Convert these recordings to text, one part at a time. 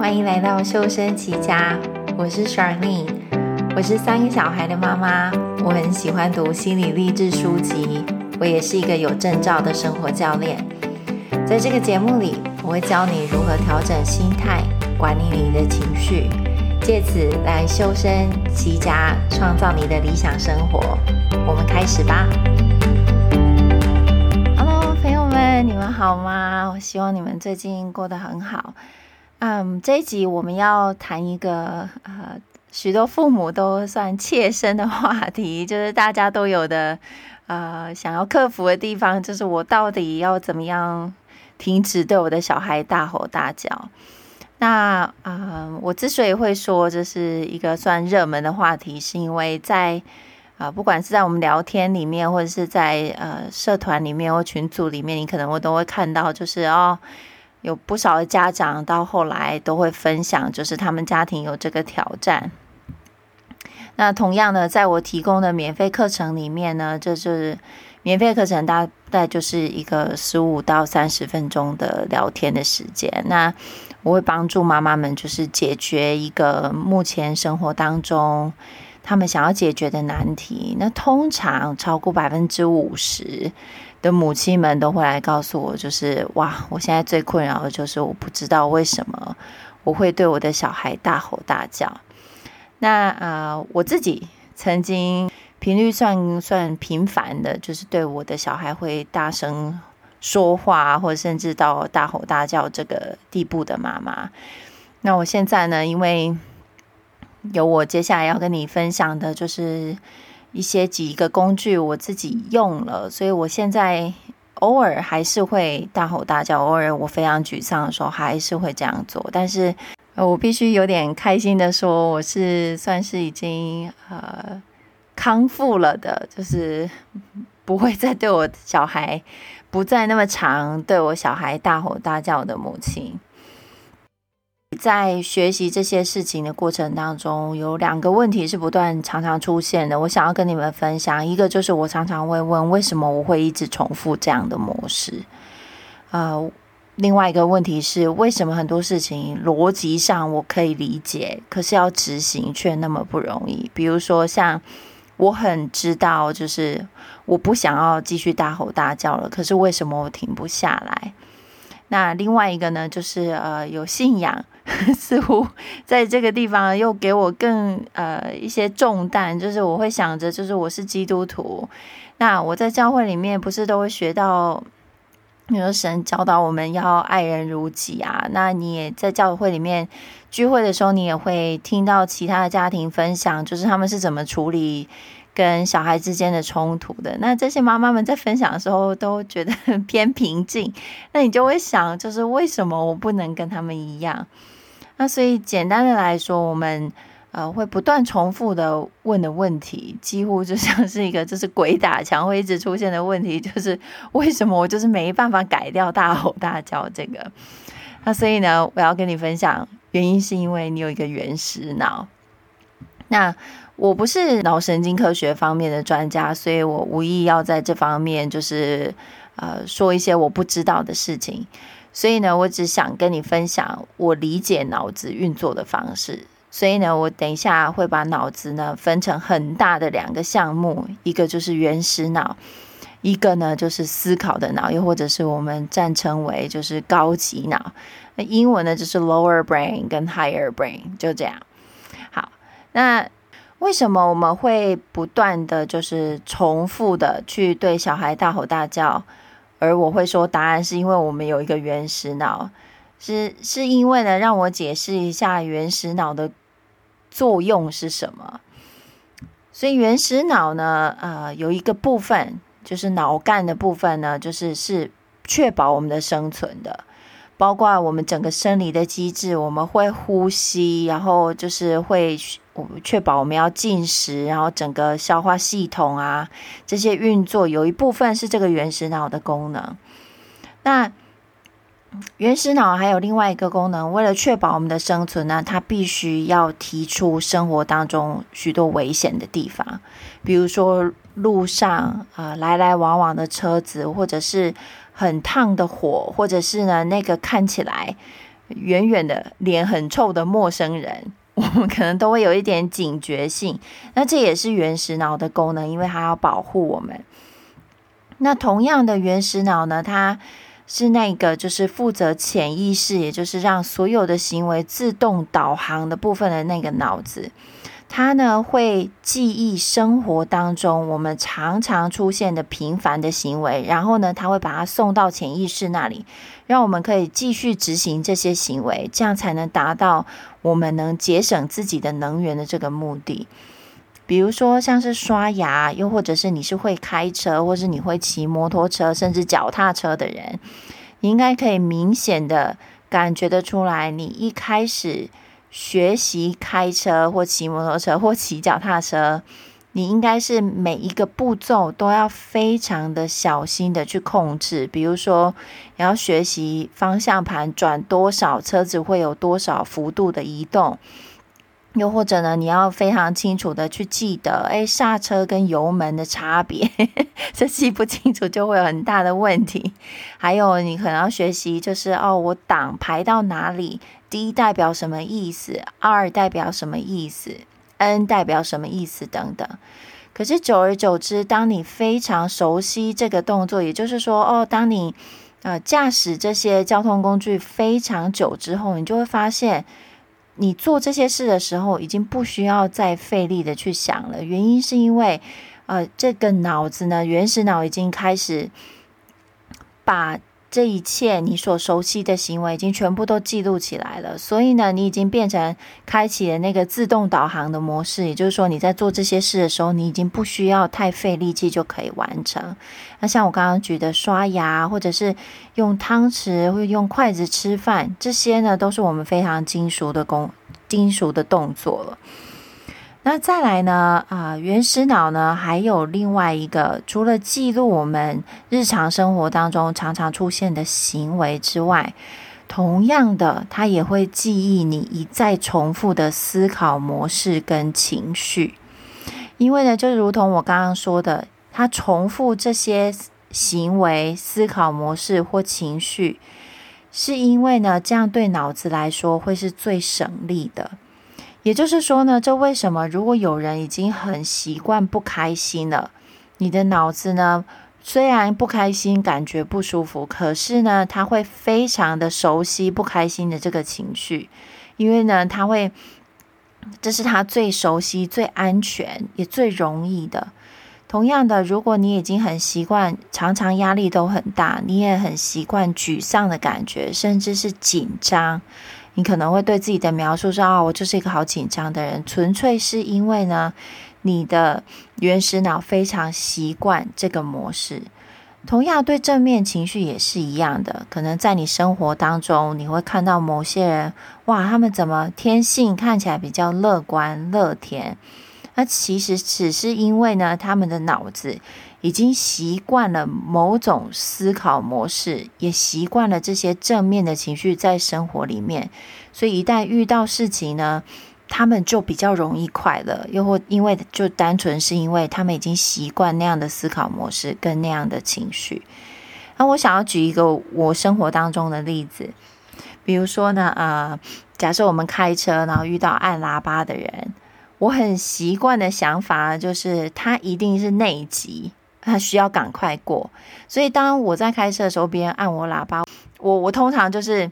欢迎来到修身齐家，我是 s h a r n e 我是三个小孩的妈妈，我很喜欢读心理励志书籍，我也是一个有证照的生活教练。在这个节目里，我会教你如何调整心态，管理你的情绪，借此来修身齐家，创造你的理想生活。我们开始吧。Hello，朋友们，你们好吗？我希望你们最近过得很好。嗯这一集我们要谈一个呃，许多父母都算切身的话题，就是大家都有的呃，想要克服的地方，就是我到底要怎么样停止对我的小孩大吼大叫？那啊、我之所以会说这是一个算热门的话题，是因为在啊、不管是在我们聊天里面，或者是在呃社团里面或群组里面，你可能我都会看到，就是哦。有不少的家长到后来都会分享，就是他们家庭有这个挑战。那同样的，在我提供的免费课程里面呢，这就是免费课程大概就是一个十五到三十分钟的聊天的时间。那我会帮助妈妈们，就是解决一个目前生活当中他们想要解决的难题。那通常超过百分之五十。的母亲们都会来告诉我，就是哇，我现在最困扰的就是我不知道为什么我会对我的小孩大吼大叫。那呃，我自己曾经频率算算频繁的，就是对我的小孩会大声说话，或者甚至到大吼大叫这个地步的妈妈。那我现在呢，因为有我接下来要跟你分享的，就是。一些几个工具我自己用了，所以我现在偶尔还是会大吼大叫，偶尔我非常沮丧的时候还是会这样做。但是，我必须有点开心的说，我是算是已经呃康复了的，就是不会再对我小孩不再那么常对我小孩大吼大叫的母亲。在学习这些事情的过程当中，有两个问题是不断常常出现的。我想要跟你们分享，一个就是我常常会问，为什么我会一直重复这样的模式？呃，另外一个问题是，为什么很多事情逻辑上我可以理解，可是要执行却那么不容易？比如说，像我很知道，就是我不想要继续大吼大叫了，可是为什么我停不下来？那另外一个呢，就是呃，有信仰。似乎在这个地方又给我更呃一些重担，就是我会想着，就是我是基督徒，那我在教会里面不是都会学到，比如说神教导我们要爱人如己啊，那你也在教会里面聚会的时候，你也会听到其他的家庭分享，就是他们是怎么处理跟小孩之间的冲突的。那这些妈妈们在分享的时候都觉得偏平静，那你就会想，就是为什么我不能跟他们一样？那所以简单的来说，我们呃会不断重复的问的问题，几乎就像是一个就是鬼打墙会一直出现的问题，就是为什么我就是没办法改掉大吼大叫这个？那所以呢，我要跟你分享，原因是因为你有一个原始脑。那我不是脑神经科学方面的专家，所以我无意要在这方面就是呃说一些我不知道的事情。所以呢，我只想跟你分享我理解脑子运作的方式。所以呢，我等一下会把脑子呢分成很大的两个项目，一个就是原始脑，一个呢就是思考的脑，又或者是我们暂称为就是高级脑。那英文呢就是 lower brain 跟 higher brain，就这样。好，那为什么我们会不断的就是重复的去对小孩大吼大叫？而我会说答案是因为我们有一个原始脑，是是因为呢，让我解释一下原始脑的作用是什么。所以原始脑呢，呃，有一个部分就是脑干的部分呢，就是是确保我们的生存的，包括我们整个生理的机制，我们会呼吸，然后就是会。我们确保我们要进食，然后整个消化系统啊，这些运作有一部分是这个原始脑的功能。那原始脑还有另外一个功能，为了确保我们的生存呢，它必须要提出生活当中许多危险的地方，比如说路上啊、来来往往的车子，或者是很烫的火，或者是呢那个看起来。远远的脸很臭的陌生人，我们可能都会有一点警觉性。那这也是原始脑的功能，因为它要保护我们。那同样的原始脑呢，它是那个就是负责潜意识，也就是让所有的行为自动导航的部分的那个脑子。它呢会记忆生活当中我们常常出现的频繁的行为，然后呢，它会把它送到潜意识那里，让我们可以继续执行这些行为，这样才能达到我们能节省自己的能源的这个目的。比如说，像是刷牙，又或者是你是会开车，或是你会骑摩托车，甚至脚踏车的人，你应该可以明显的感觉得出来，你一开始。学习开车或骑摩托车或骑脚踏车，你应该是每一个步骤都要非常的小心的去控制。比如说，你要学习方向盘转多少，车子会有多少幅度的移动。又或者呢，你要非常清楚的去记得，哎，刹车跟油门的差别，这记不清楚就会有很大的问题。还有，你可能要学习，就是哦，我档排到哪里，D 代表什么意思，R 代表什么意思，N 代表什么意思等等。可是久而久之，当你非常熟悉这个动作，也就是说，哦，当你呃驾驶这些交通工具非常久之后，你就会发现。你做这些事的时候，已经不需要再费力的去想了。原因是因为，呃，这个脑子呢，原始脑已经开始把。这一切你所熟悉的行为已经全部都记录起来了，所以呢，你已经变成开启了那个自动导航的模式。也就是说，你在做这些事的时候，你已经不需要太费力气就可以完成。那像我刚刚举的刷牙，或者是用汤匙或用筷子吃饭，这些呢，都是我们非常精熟的工、精熟的动作了。那再来呢？啊、原始脑呢，还有另外一个，除了记录我们日常生活当中常常出现的行为之外，同样的，它也会记忆你一再重复的思考模式跟情绪。因为呢，就如同我刚刚说的，它重复这些行为、思考模式或情绪，是因为呢，这样对脑子来说会是最省力的。也就是说呢，这为什么如果有人已经很习惯不开心了，你的脑子呢，虽然不开心，感觉不舒服，可是呢，他会非常的熟悉不开心的这个情绪，因为呢，他会，这是他最熟悉、最安全也最容易的。同样的，如果你已经很习惯，常常压力都很大，你也很习惯沮丧的感觉，甚至是紧张。你可能会对自己的描述说：“啊，我就是一个好紧张的人。”纯粹是因为呢，你的原始脑非常习惯这个模式。同样，对正面情绪也是一样的。可能在你生活当中，你会看到某些人，哇，他们怎么天性看起来比较乐观、乐天？那其实只是因为呢，他们的脑子。已经习惯了某种思考模式，也习惯了这些正面的情绪在生活里面，所以一旦遇到事情呢，他们就比较容易快乐，又或因为就单纯是因为他们已经习惯那样的思考模式跟那样的情绪。那我想要举一个我生活当中的例子，比如说呢，呃，假设我们开车，然后遇到按喇叭的人，我很习惯的想法就是他一定是内急。他需要赶快过，所以当我在开车的时候，别人按我喇叭，我我通常就是，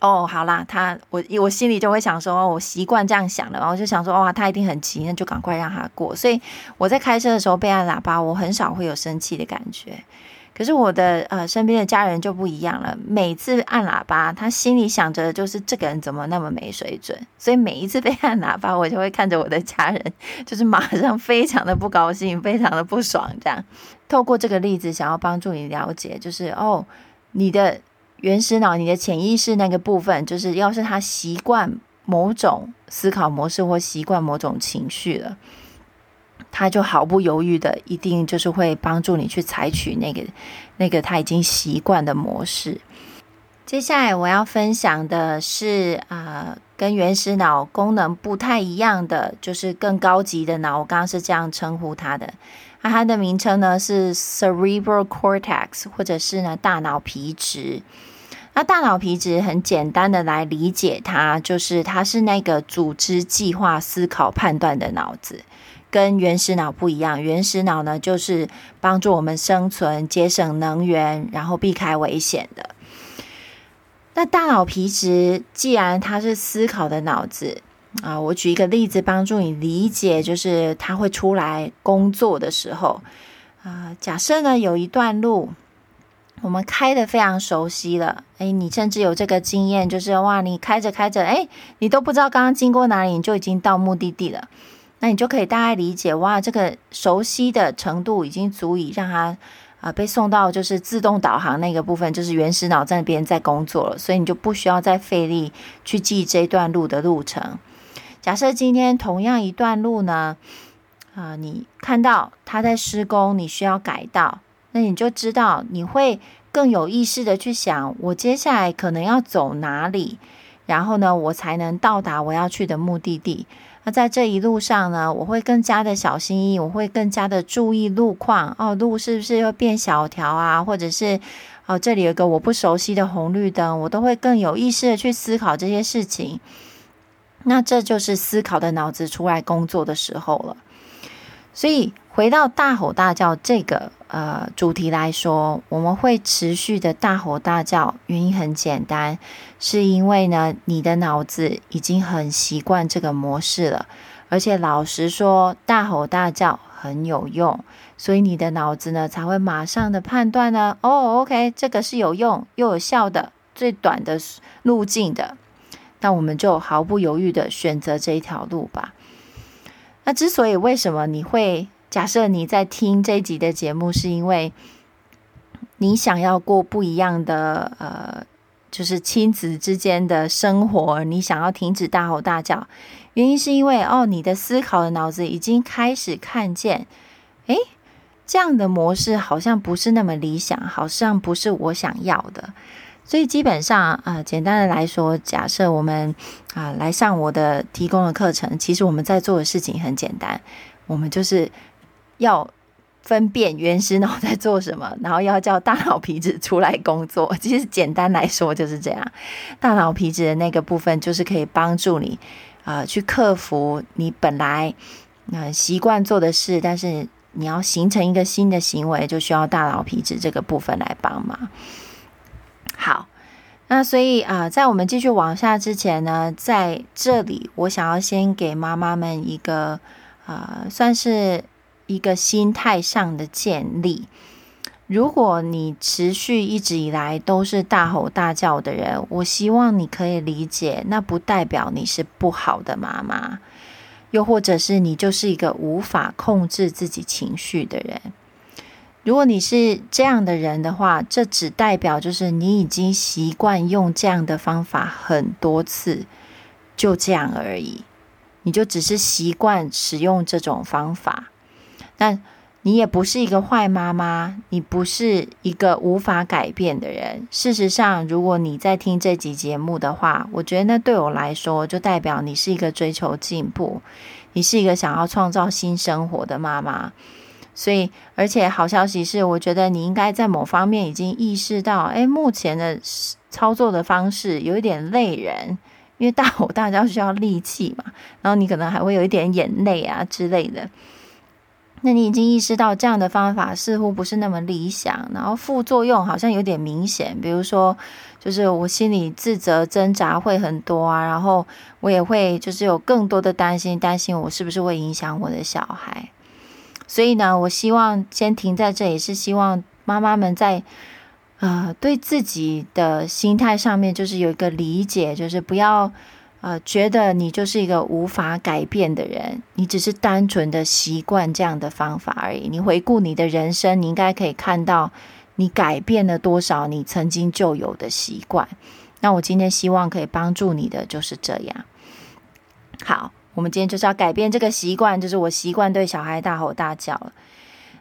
哦，好啦，他我我心里就会想说，我习惯这样想的，然后就想说，哇，他一定很急，那就赶快让他过。所以我在开车的时候被按喇叭，我很少会有生气的感觉。可是我的呃身边的家人就不一样了，每次按喇叭，他心里想着就是这个人怎么那么没水准，所以每一次被按喇叭，我就会看着我的家人，就是马上非常的不高兴，非常的不爽。这样，透过这个例子，想要帮助你了解，就是哦，你的原始脑、你的潜意识那个部分，就是要是他习惯某种思考模式或习惯某种情绪了。他就毫不犹豫的，一定就是会帮助你去采取那个那个他已经习惯的模式。接下来我要分享的是啊、跟原始脑功能不太一样的，就是更高级的脑。我刚刚是这样称呼它的，那它的名称呢是 cerebral cortex，或者是呢大脑皮质。那大脑皮质很简单的来理解它，就是它是那个组织、计划、思考、判断的脑子，跟原始脑不一样。原始脑呢，就是帮助我们生存、节省能源，然后避开危险的。那大脑皮质既然它是思考的脑子啊，我举一个例子帮助你理解，就是它会出来工作的时候啊，假设呢有一段路。我们开得非常熟悉了，诶，你甚至有这个经验，就是哇，你开着开着，诶，你都不知道刚刚经过哪里，你就已经到目的地了。那你就可以大概理解，哇，这个熟悉的程度已经足以让它啊、被送到就是自动导航那个部分，就是原始脑在那边在工作了，所以你就不需要再费力去记这段路的路程。假设今天同样一段路呢，啊、你看到它在施工，你需要改道。那你就知道，你会更有意识的去想，我接下来可能要走哪里，然后呢，我才能到达我要去的目的地。那在这一路上呢，我会更加的小心翼翼，我会更加的注意路况。哦，路是不是又变小条啊？或者是哦，这里有个我不熟悉的红绿灯，我都会更有意识的去思考这些事情。那这就是思考的脑子出来工作的时候了。所以回到大吼大叫这个呃主题来说，我们会持续的大吼大叫，原因很简单，是因为呢，你的脑子已经很习惯这个模式了，而且老实说，大吼大叫很有用，所以你的脑子呢才会马上的判断呢，哦，OK，这个是有用又有效的最短的路径的，那我们就毫不犹豫的选择这一条路吧。那之所以为什么你会假设你在听这集的节目，是因为你想要过不一样的呃，就是亲子之间的生活，你想要停止大吼大叫，原因是因为哦，你的思考的脑子已经开始看见，诶，这样的模式好像不是那么理想，好像不是我想要的。所以基本上啊、简单的来说，假设我们啊、来上我的提供的课程，其实我们在做的事情很简单，我们就是要分辨原始脑在做什么，然后要叫大脑皮质出来工作。其实简单来说就是这样，大脑皮质的那个部分就是可以帮助你啊、呃、去克服你本来呃习惯做的事，但是你要形成一个新的行为，就需要大脑皮质这个部分来帮忙。好，那所以啊、在我们继续往下之前呢，在这里我想要先给妈妈们一个啊、呃，算是一个心态上的建立。如果你持续一直以来都是大吼大叫的人，我希望你可以理解，那不代表你是不好的妈妈，又或者是你就是一个无法控制自己情绪的人。如果你是这样的人的话，这只代表就是你已经习惯用这样的方法很多次，就这样而已。你就只是习惯使用这种方法，但你也不是一个坏妈妈，你不是一个无法改变的人。事实上，如果你在听这集节目的话，我觉得那对我来说，就代表你是一个追求进步，你是一个想要创造新生活的妈妈。所以，而且好消息是，我觉得你应该在某方面已经意识到，哎，目前的操作的方式有一点累人，因为大吼大叫需要力气嘛，然后你可能还会有一点眼泪啊之类的。那你已经意识到这样的方法似乎不是那么理想，然后副作用好像有点明显，比如说，就是我心里自责挣扎会很多啊，然后我也会就是有更多的担心，担心我是不是会影响我的小孩。所以呢，我希望先停在这里，是希望妈妈们在呃对自己的心态上面，就是有一个理解，就是不要呃觉得你就是一个无法改变的人，你只是单纯的习惯这样的方法而已。你回顾你的人生，你应该可以看到你改变了多少你曾经就有的习惯。那我今天希望可以帮助你的就是这样。好。我们今天就是要改变这个习惯，就是我习惯对小孩大吼大叫了。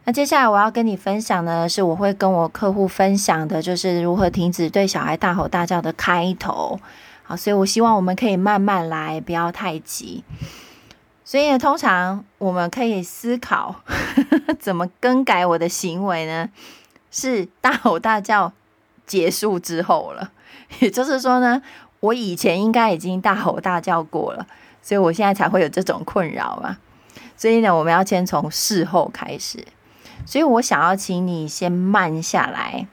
那接下来我要跟你分享呢，是我会跟我客户分享的，就是如何停止对小孩大吼大叫的开头。好，所以我希望我们可以慢慢来，不要太急。所以，通常我们可以思考 怎么更改我的行为呢？是大吼大叫结束之后了。也就是说呢，我以前应该已经大吼大叫过了，所以我现在才会有这种困扰嘛。所以呢，我们要先从事后开始。所以我想要请你先慢下来，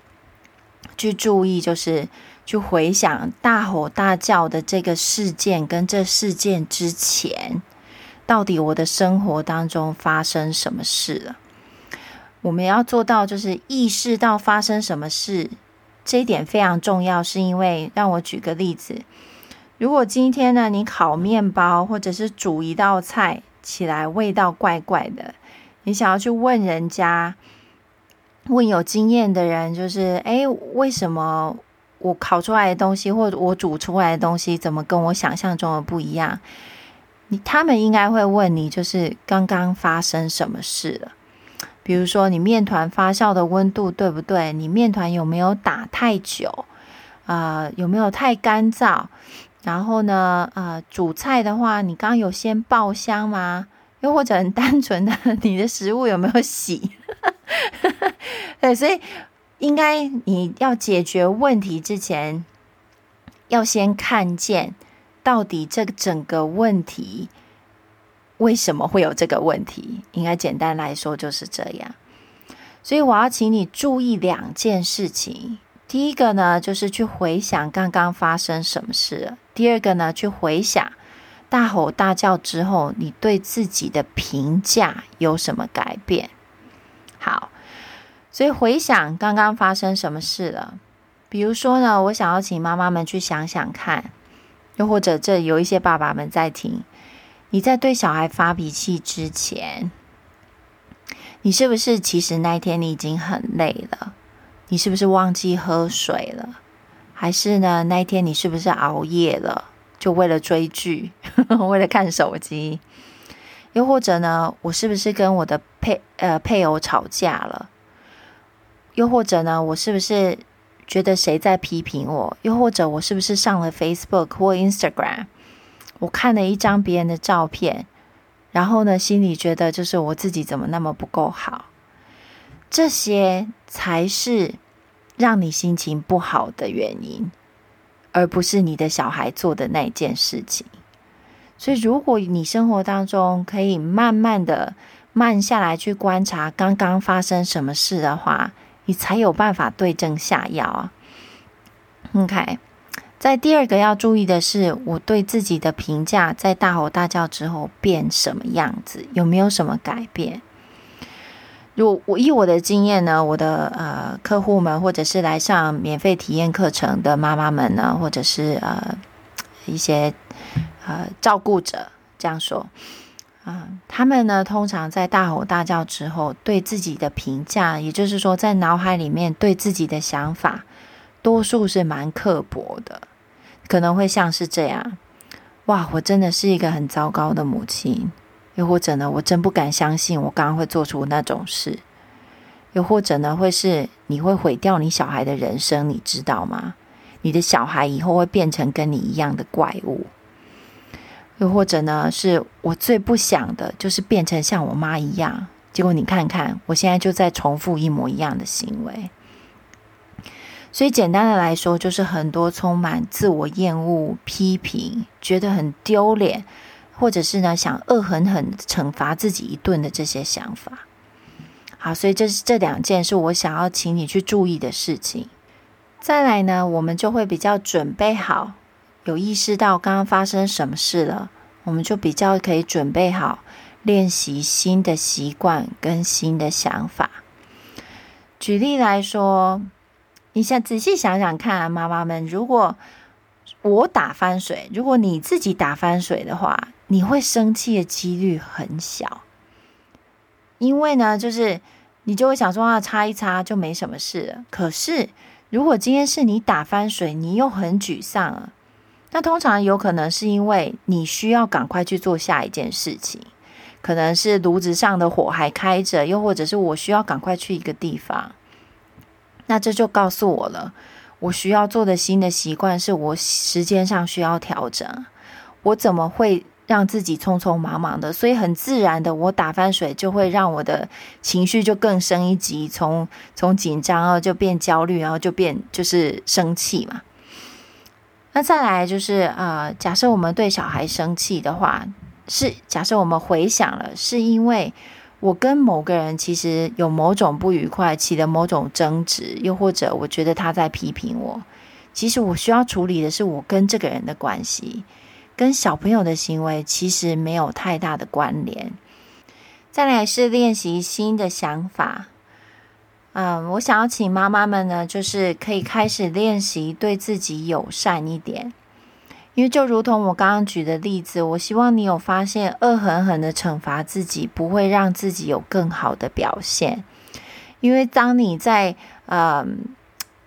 去注意，就是去回想大吼大叫的这个事件，跟这事件之前，到底我的生活当中发生什么事了？我们要做到，就是意识到发生什么事，这一点非常重要。是因为，让我举个例子，如果今天呢，你烤面包或者是煮一道菜起来，味道怪怪的。你想要去问人家，问有经验的人，就是哎，为什么我烤出来的东西，或者我煮出来的东西，怎么跟我想象中的不一样？你他们应该会问你，就是刚刚发生什么事了？比如说，你面团发酵的温度对不对？你面团有没有打太久？啊、有没有太干燥？然后呢，呃，煮菜的话，你刚有先爆香吗？又或者很单纯的，你的食物有没有洗？对，所以应该你要解决问题之前，要先看见到底这个整个问题为什么会有这个问题。应该简单来说就是这样。所以我要请你注意两件事情。第一个呢，就是去回想刚刚发生什么事；第二个呢，去回想。大吼大叫之后，你对自己的评价有什么改变？好，所以回想刚刚发生什么事了。比如说呢，我想要请妈妈们去想想看，又或者这有一些爸爸们在听，你在对小孩发脾气之前，你是不是其实那一天你已经很累了？你是不是忘记喝水了？还是呢，那一天你是不是熬夜了？就为了追剧，为了看手机，又或者呢，我是不是跟我的配呃配偶吵架了？又或者呢，我是不是觉得谁在批评我？又或者我是不是上了 Facebook 或 Instagram，我看了一张别人的照片，然后呢，心里觉得就是我自己怎么那么不够好？这些才是让你心情不好的原因。而不是你的小孩做的那件事情，所以如果你生活当中可以慢慢的慢下来去观察刚刚发生什么事的话，你才有办法对症下药啊。OK，在第二个要注意的是，我对自己的评价在大吼大叫之后变什么样子，有没有什么改变？如我以我的经验呢，我的呃客户们，或者是来上免费体验课程的妈妈们呢，或者是呃一些呃照顾者这样说，啊、他们呢通常在大吼大叫之后，对自己的评价，也就是说在脑海里面对自己的想法，多数是蛮刻薄的，可能会像是这样，哇，我真的是一个很糟糕的母亲。又或者呢，我真不敢相信我刚刚会做出那种事。又或者呢，会是你会毁掉你小孩的人生，你知道吗？你的小孩以后会变成跟你一样的怪物。又或者呢，是我最不想的，就是变成像我妈一样。结果你看看，我现在就在重复一模一样的行为。所以简单的来说，就是很多充满自我厌恶、批评，觉得很丢脸。或者是呢，想恶狠狠惩罚自己一顿的这些想法。好，所以这是这两件是我想要请你去注意的事情。再来呢，我们就会比较准备好，有意识到刚刚发生什么事了，我们就比较可以准备好练习新的习惯跟新的想法。举例来说，你想仔细想想看，妈妈们，如果我打翻水，如果你自己打翻水的话，你会生气的几率很小，因为呢，就是你就会想说，啊，擦一擦就没什么事了。可是，如果今天是你打翻水，你又很沮丧了，那通常有可能是因为你需要赶快去做下一件事情，可能是炉子上的火还开着，又或者是我需要赶快去一个地方。那这就告诉我了，我需要做的新的习惯是我时间上需要调整。我怎么会？让自己匆匆忙忙的，所以很自然的，我打翻水就会让我的情绪就更升一级，从从紧张啊就变焦虑，然后就变就是生气嘛。那再来就是呃，假设我们对小孩生气的话，是假设我们回想了，是因为我跟某个人其实有某种不愉快，起了某种争执，又或者我觉得他在批评我，其实我需要处理的是我跟这个人的关系。跟小朋友的行为其实没有太大的关联。再来是练习新的想法。嗯，我想要请妈妈们呢，就是可以开始练习对自己友善一点。因为就如同我刚刚举的例子，我希望你有发现，恶狠狠的惩罚自己不会让自己有更好的表现。因为当你在嗯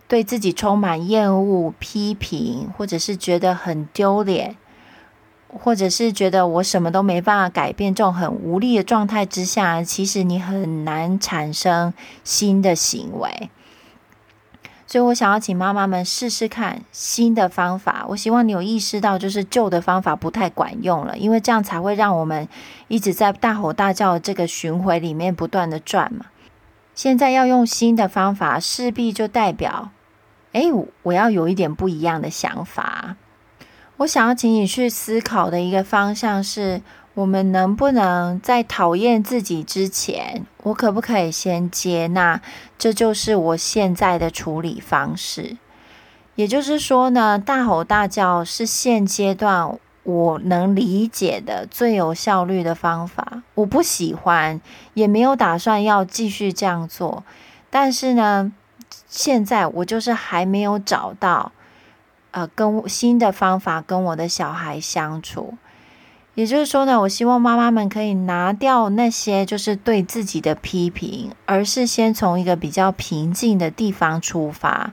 对自己充满厌恶、批评，或者是觉得很丢脸。或者是觉得我什么都没办法改变，这种很无力的状态之下，其实你很难产生新的行为。所以我想要请妈妈们试试看新的方法。我希望你有意识到，就是旧的方法不太管用了，因为这样才会让我们一直在大吼大叫这个循环里面不断的转嘛。现在要用新的方法，势必就代表，哎，我要有一点不一样的想法。我想要请你去思考的一个方向是：我们能不能在讨厌自己之前，我可不可以先接纳，这就是我现在的处理方式？也就是说呢，大吼大叫是现阶段我能理解的最有效率的方法。我不喜欢，也没有打算要继续这样做。但是呢，现在我就是还没有找到。呃，跟新的方法跟我的小孩相处，也就是说呢，我希望妈妈们可以拿掉那些就是对自己的批评，而是先从一个比较平静的地方出发，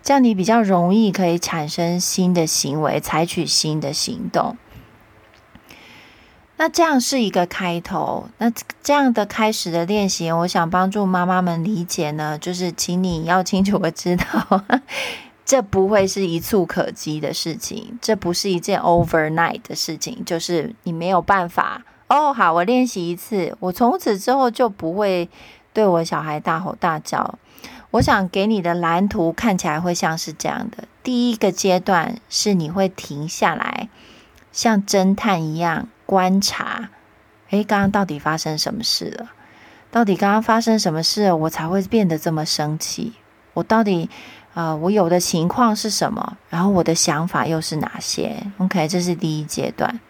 这样你比较容易可以产生新的行为，采取新的行动。那这样是一个开头，那这样的开始的练习，我想帮助妈妈们理解呢，就是请你要清楚的知道。这不会是一蹴可及的事情，这不是一件 overnight 的事情，就是你没有办法哦。好，我练习一次，我从此之后就不会对我小孩大吼大叫。我想给你的蓝图看起来会像是这样的：第一个阶段是你会停下来，像侦探一样观察，诶，刚刚到底发生什么事了？到底刚刚发生什么事了，我才会变得这么生气？我到底？呃，我有的情况是什么？然后我的想法又是哪些？OK，这是第一阶段。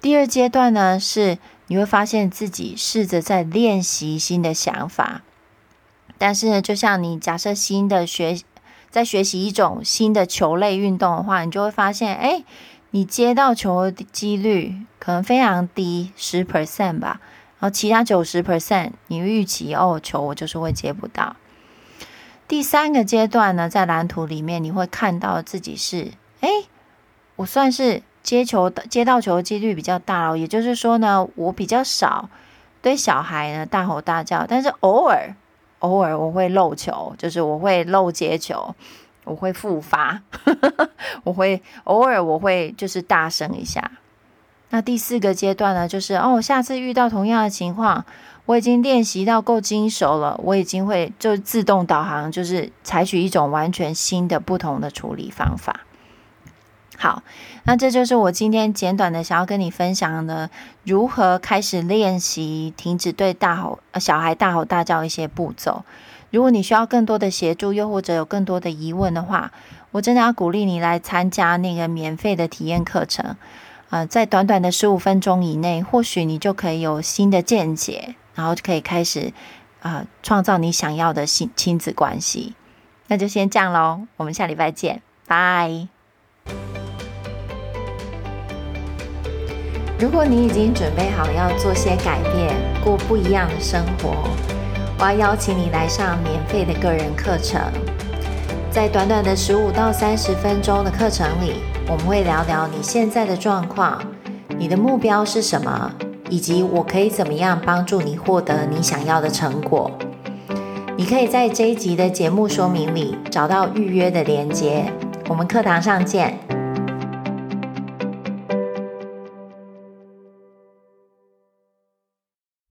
第二阶段呢，是你会发现自己试着在练习新的想法。但是呢，就像你假设新的学，在学习一种新的球类运动的话，你就会发现，哎，你接到球的几率可能非常低，十 percent 吧。然后其他九十 percent，你预期哦，球我就是会接不到。第三个阶段呢，在蓝图里面你会看到自己是，哎，我算是接球接到球的几率比较大哦。也就是说呢，我比较少对小孩呢大吼大叫，但是偶尔偶尔我会漏球，就是我会漏接球，我会复发，我会偶尔我会就是大声一下。那第四个阶段呢，就是哦，下次遇到同样的情况。我已经练习到够精熟了，我已经会就自动导航，就是采取一种完全新的、不同的处理方法。好，那这就是我今天简短的想要跟你分享的，如何开始练习停止对大吼小孩大吼大叫一些步骤。如果你需要更多的协助，又或者有更多的疑问的话，我真的要鼓励你来参加那个免费的体验课程。呃，在短短的十五分钟以内，或许你就可以有新的见解。然后就可以开始，啊、呃，创造你想要的亲亲子关系。那就先这样喽，我们下礼拜见，拜。如果你已经准备好要做些改变，过不一样的生活，我要邀请你来上免费的个人课程。在短短的十五到三十分钟的课程里，我们会聊聊你现在的状况，你的目标是什么？以及我可以怎么样帮助你获得你想要的成果？你可以在这一集的节目说明里找到预约的连接。我们课堂上见。